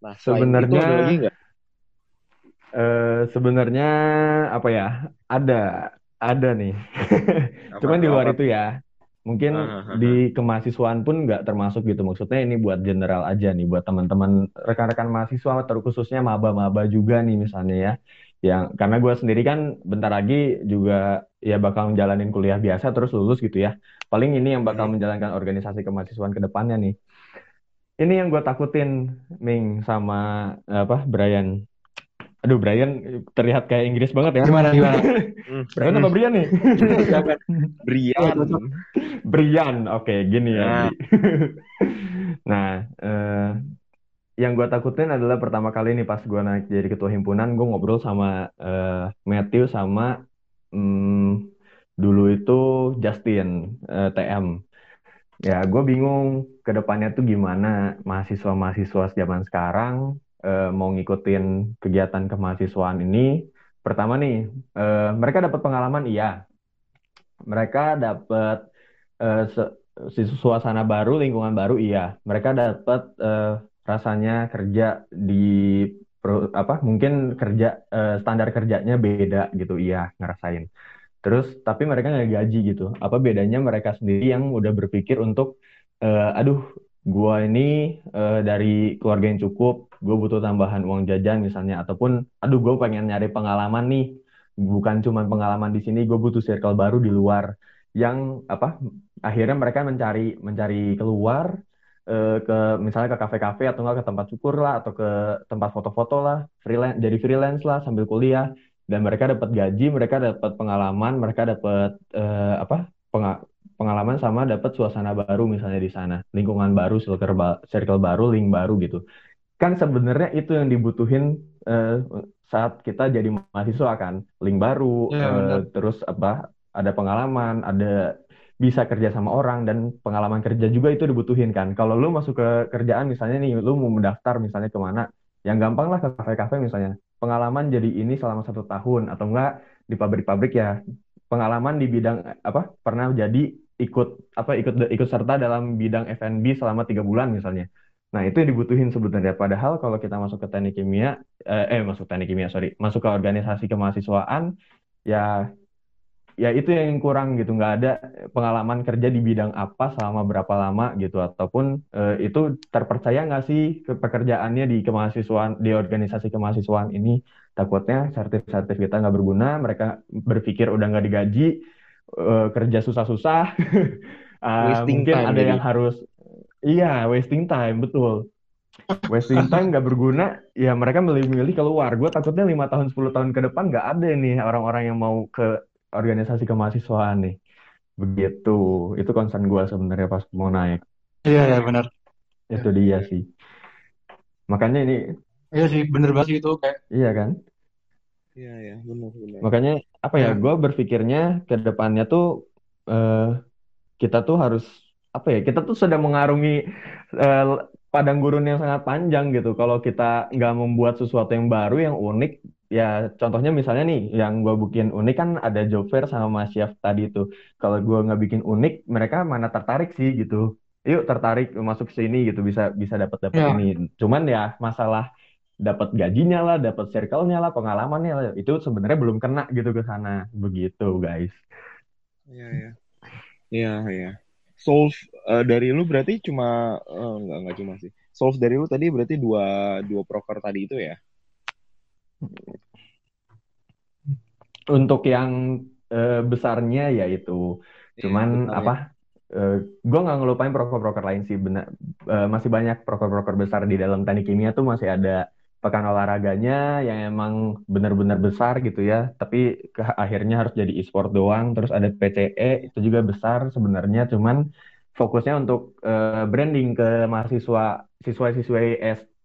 Nah, itu Sebenarnya ada lagi eh sebenarnya apa ya? Ada, ada nih. Apa Cuman di luar apa itu ya. Mungkin di kemahasiswaan pun nggak termasuk gitu. Maksudnya ini buat general aja nih, buat teman-teman rekan-rekan mahasiswa, terkhususnya maba-maba juga nih misalnya ya. Yang karena gue sendiri kan bentar lagi juga ya bakal menjalanin kuliah biasa terus lulus gitu ya. Paling ini yang bakal Hmm. menjalankan organisasi kemahasiswaan ke depannya nih. Ini yang gue takutin, Ming, sama apa Brian. Aduh, Brian terlihat kayak Inggris banget ya. Gimana gimana? [LAUGHS] Hmm. Brian apa Brian nih? Jangan. [LAUGHS] Brian. Brian, oke, gini ya. Bri. [LAUGHS] Nah, eh, yang gue takutin adalah pertama kali nih pas gue naik jadi ketua himpunan, gue ngobrol sama eh, Matthew sama hmm, dulu itu Justin eh, TM. Ya, gue bingung ke depannya tuh gimana mahasiswa-mahasiswa zaman sekarang eh, mau ngikutin kegiatan kemahasiswaan ini. Pertama nih, eh, mereka dapat pengalaman, iya. Mereka dapat si- suasana baru, lingkungan baru, iya. Mereka dapat eh, rasanya kerja di apa? Mungkin kerja eh, standar kerjanya beda gitu, iya, ngerasain. Terus, tapi mereka nggak gaji gitu. Apa bedanya mereka sendiri yang udah berpikir untuk, eh, aduh, gua ini eh, dari keluarga yang cukup, gue butuh tambahan uang jajan misalnya, ataupun, aduh, gue pengen nyari pengalaman nih, bukan cuma pengalaman di sini, gue butuh circle baru di luar. Yang apa? Akhirnya mereka mencari mencari keluar eh, ke misalnya ke kafe-kafe atau enggak ke tempat syukur lah atau ke tempat foto-foto lah, freelance jadi freelance lah sambil kuliah dan mereka dapat gaji, mereka dapat pengalaman, mereka dapat eh, apa? penga- pengalaman sama dapat suasana baru misalnya di sana, lingkungan baru, circle, ba- circle baru, link baru gitu. Kan sebenarnya itu yang dibutuhin eh, saat kita jadi mahasiswa kan, link baru, Iya, eh, benar. terus apa? Ada pengalaman, ada bisa kerja sama orang dan pengalaman kerja juga itu dibutuhin kan. Kalau lu masuk ke kerjaan misalnya nih, lu mau mendaftar misalnya ke mana, yang gampang lah ke kafe-kafe misalnya. Pengalaman jadi ini selama satu tahun atau enggak di pabrik-pabrik ya pengalaman di bidang apa pernah jadi ikut apa ikut ikut serta dalam bidang F&B selama tiga bulan misalnya. Nah itu yang dibutuhin sebenarnya. Padahal kalau kita masuk ke teknik kimia, eh, eh masuk teknik kimia sorry, masuk ke organisasi kemahasiswaan, ya ya itu yang kurang gitu nggak ada pengalaman kerja di bidang apa selama berapa lama gitu ataupun uh, itu terpercaya nggak sih ke pekerjaannya di kemahasiswaan di organisasi kemahasiswaan ini takutnya sertif-sertif kita nggak berguna mereka berpikir udah nggak digaji uh, kerja susah-susah [LAUGHS] uh, mungkin time, ada jadi. yang harus iya wasting time betul wasting time nggak berguna ya mereka milih-milih keluar gue takutnya lima tahun 10 tahun ke depan nggak ada nih orang-orang yang mau ke organisasi kemahasiswaan nih. Begitu. Itu concern gue sebenarnya pas mau naik. Iya, ya benar. Itu dia sih. Makanya ini. Iya sih, bener banget itu kayak. Iya kan? Iya, iya, benar, benar. Makanya apa ya, ya. gue berpikirnya ke depannya tuh uh, kita tuh harus apa ya? Kita tuh sedang mengarungi uh, padang gurun yang sangat panjang gitu. Kalau kita nggak membuat sesuatu yang baru, yang unik, ya contohnya misalnya nih yang gue bikin unik kan ada job fair sama Mas Chef tadi itu kalau gue nggak bikin unik mereka mana tertarik sih gitu yuk tertarik masuk sini gitu bisa bisa dapat dapat ya. ini cuman ya masalah dapat gajinya lah dapat circle-nya lah pengalamannya lah itu sebenarnya belum kena gitu ke sana begitu guys iya iya iya iya solve uh, dari lu berarti cuma uh, enggak enggak cuma sih solve dari lu tadi berarti dua dua proker tadi itu ya untuk yang uh, besarnya ya itu. Iya, Cuman ya, apa? Uh, gue nggak ngelupain proker-proker lain sih. Benar, uh, masih banyak proker-proker besar di dalam teknik kimia tuh masih ada pekan olahraganya yang emang benar-benar besar gitu ya. Tapi ke akhirnya harus jadi e-sport doang. Terus ada PCE itu juga besar sebenarnya. Cuman fokusnya untuk uh, branding ke mahasiswa siswa-siswa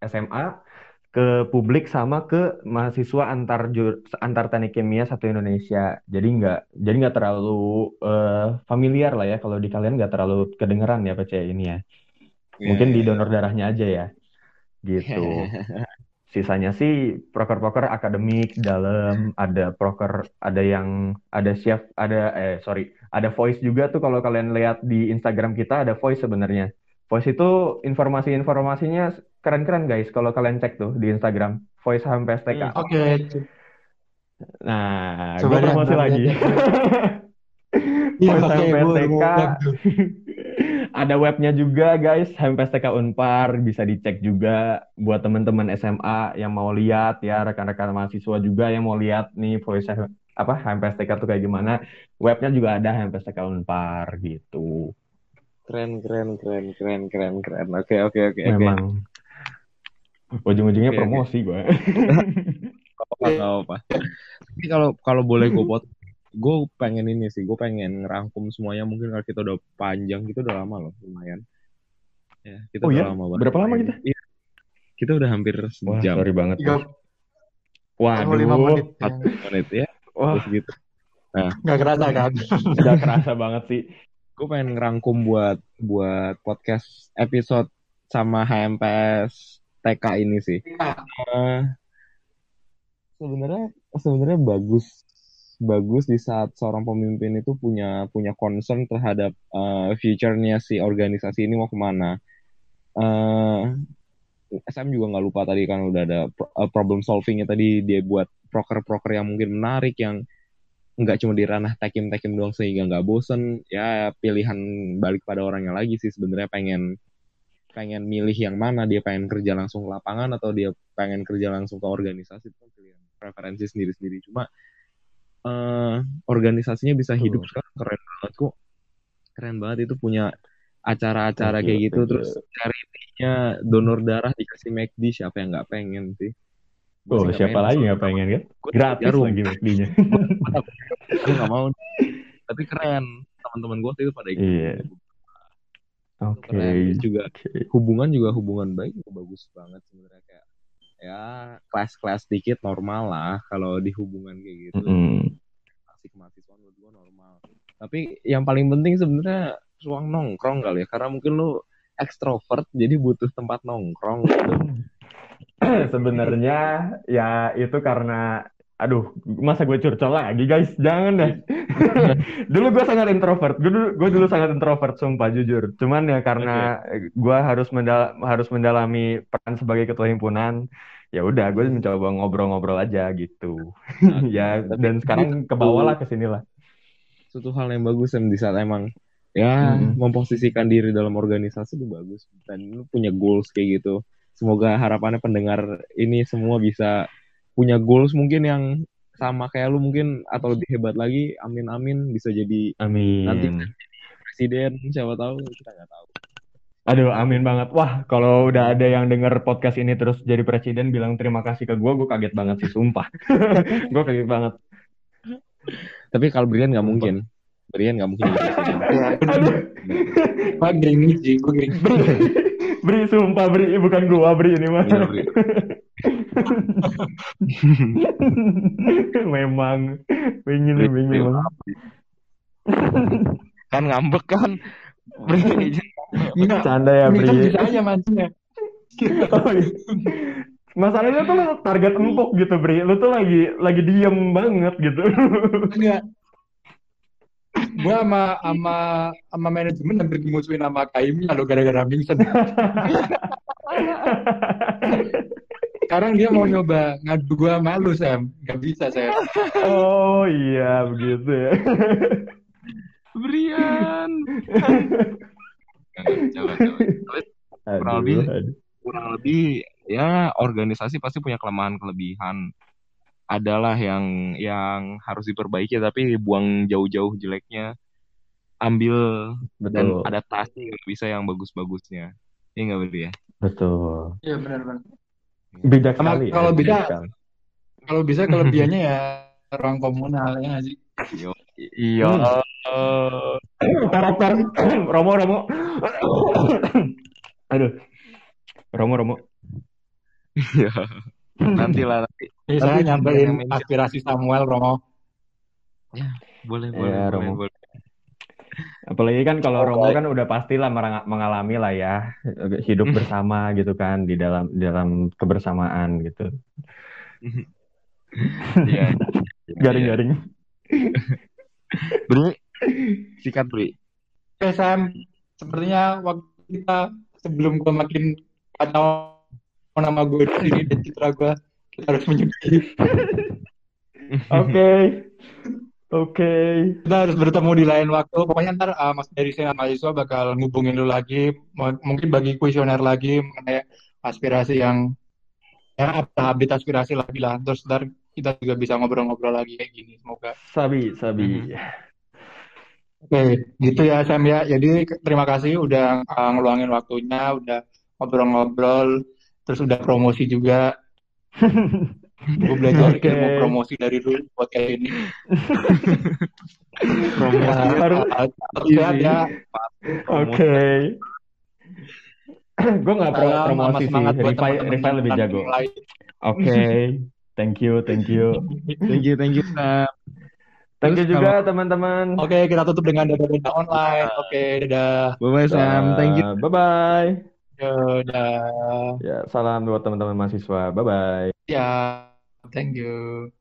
SMA ke publik sama ke mahasiswa antar jur, antar teknik kimia satu Indonesia. Jadi nggak jadi nggak terlalu uh, familiar lah ya kalau di kalian nggak terlalu kedengeran ya PC ini ya. Yeah, Mungkin yeah, di iya. donor darahnya aja ya. Gitu. [LAUGHS] Sisanya sih proker-proker akademik dalam ada proker ada yang ada chef ada eh sorry ada voice juga tuh kalau kalian lihat di Instagram kita ada voice sebenarnya. Voice itu informasi-informasinya keren-keren guys kalau kalian cek tuh di Instagram Voice HMPSTK. Hmm, Oke. Okay. Nah, gue promosi lagi. [LAUGHS] Iya, Voice okay, HMPSTK. [LAUGHS] Ada webnya juga guys, HMPSTK Unpar bisa dicek juga buat teman-teman SMA yang mau lihat ya rekan-rekan mahasiswa juga yang mau lihat nih Voice apa HMPSTK tuh kayak gimana. Webnya juga ada HMPSTK Unpar gitu. Keren keren keren keren keren keren. Oke oke oke. Memang. Okay ujung-ujungnya okay, promosi okay. gue apa apa tapi kalau kalau boleh gue pot [LAUGHS] gue pengen ini sih gue pengen ngerangkum semuanya mungkin kalau kita udah panjang gitu udah lama loh lumayan ya kita oh, udah iya? lama banget berapa lama kita iya. kita udah hampir sejam Wah, sorry banget Tiga... Waduh, lima menit, ya. menit ya. Wah, Terus gitu. Nah, nggak kerasa kan? [LAUGHS] Nggak kerasa banget sih. Gue pengen ngerangkum buat buat podcast episode sama HMPS TK ini sih. Uh, sebenarnya sebenarnya bagus bagus di saat seorang pemimpin itu punya punya concern terhadap uh, future-nya si organisasi ini mau ke mana. Uh, eh, SM juga nggak lupa tadi kan udah ada problem solvingnya tadi dia buat proker-proker yang mungkin menarik yang nggak cuma di ranah tekim tekim doang sehingga nggak bosen. Ya pilihan balik pada orangnya lagi sih sebenarnya pengen pengen milih yang mana. Dia pengen kerja langsung ke lapangan atau dia pengen kerja langsung ke organisasi itu kan pilihan preferensi sendiri-sendiri. Cuma uh, organisasinya bisa hidup uh. sekarang keren banget kok keren banget itu punya acara-acara kayak gitu you. terus charity-nya donor darah dikasih McD siapa yang nggak pengen sih Oh, siapa lagi nggak pengen kan? Gratis jarum. lagi McD-nya. [LAUGHS] Gue nggak mau. Tapi keren. Teman-teman gue itu pada ikut. Iya. Oke. Okay. juga okay. hubungan juga hubungan baik bagus banget sebenarnya kayak ya kelas-kelas dikit normal lah kalau di hubungan kayak gitu. Mm. Masih mahasiswa menurut gua normal. Tapi yang paling penting sebenarnya ruang nongkrong kali ya karena mungkin lu ekstrovert jadi butuh tempat nongkrong gitu. [CLEARS THROAT] sebenarnya ya itu karena aduh masa gue curcol lagi guys? Jangan deh. [LAUGHS] Dulu gue sangat introvert. Gue dulu gue dulu sangat introvert sumpah jujur. Cuman ya karena okay. gue harus mendal harus mendalami peran sebagai ketua himpunan ya udah gue mencoba ngobrol-ngobrol aja gitu. [LAUGHS] Ya dan sekarang ke bawah lah ke sini lah. Suatu hal yang bagus Sam di saat emang ya Mm-mm. memposisikan diri dalam organisasi itu bagus. Dan lu punya goals kayak gitu. Semoga harapannya pendengar ini semua bisa punya goals mungkin yang sama kayak lu mungkin atau lebih hebat lagi amin amin bisa jadi Amin. Nanti- presiden siapa tahu kita nggak tahu Aduh, amin banget. Wah, kalau udah ada yang denger podcast ini terus jadi presiden bilang terima kasih ke gue, gue kaget banget sih, sumpah. [LAUGHS] gue kaget banget. tapi kalau Brian nggak mungkin Brian nggak mungkin Ya, gue gering sih, gue. Bri, sumpah Bri, bukan gua Bri ini mah. Iya. [LAUGHS] Memang, pengen memang. kan ngambek kan [LAUGHS] Enggak, Canda ya ini kan Bri. bisa aja mancingnya. [LAUGHS] Oh, iya. Masalahnya tuh target empuk gitu Bri, lu tuh lagi lagi diem banget gitu. Enggak. Gue sama sama sama manajemen hampir dimusuhin sama Kaimi kalau gara-gara Mingsen. Sekarang dia mau nyoba ngadu gue malu Sam, gak bisa Sam. Oh iya begitu ya. Brian Jangan, jangan. Tapi Kurang lebih. Kurang lebih ya organisasi pasti punya kelemahan kelebihan adalah yang yang harus diperbaiki tapi buang jauh-jauh jeleknya ambil dan Betul, adaptasi kalau bisa yang bagus-bagusnya ini nggak betul ya betul. Iya benar-benar. Bijak Sama sekali ya, kalau bijak bisa- sekali. Kalau bisa kelebihannya ya ruang komunal ya nggak sih. Iya Hmm. Karakter Romo Romo. Aduh. Romo Romo. iya nanti lah nanti Ini saya nyampein aspirasi Samuel Romo. boleh Iya, boleh boleh, Romo. boleh. Apalagi kan kalau Oh, Romo kan udah pastilah mengalami lah ya hidup Hmm. bersama gitu kan di dalam di dalam kebersamaan gitu. [LAUGHS] Iya. [LAUGHS] Garing-garing. Bri sikat Bri Oke Sam, sepertinya waktu kita sebelum gua makin kacau nama gue di sini dan citra gua kita harus menyudahi. [LAUGHS] Oke. Oke. Kita harus bertemu di lain waktu. Pokoknya ntar uh, Mas dari saya mahasiswa bakal ngubungin lu lagi, M- mungkin bagi kuesioner lagi mengenai aspirasi yang ya update aspirasi lagi lah. Terus ntar kita juga bisa ngobrol-ngobrol lagi kayak gini. Semoga. Sabi, sabi. Oke, gitu ya Sam ya. Jadi terima kasih udah uh, ngeluangin waktunya, udah ngobrol-ngobrol, terus udah promosi juga. [LAUGHS] Gue belajar Oke. ilmu promosi dari lu buat kayak ini. [LAUGHS] promosi Harus- sehat ya. Oke. [CLEARS THROAT] Gue nggak pro promosi sih. Rifai, Rifai lebih jago. Oke. Thank you, thank you. thank you thank you Sam. Thank you juga teman-teman. Oke, kita tutup dengan dada-dada online. Oke, dadah. bye bye Sam thank you Bye bye. Dadah. Ya, salam buat teman-teman mahasiswa. Bye bye. Ya, thank you.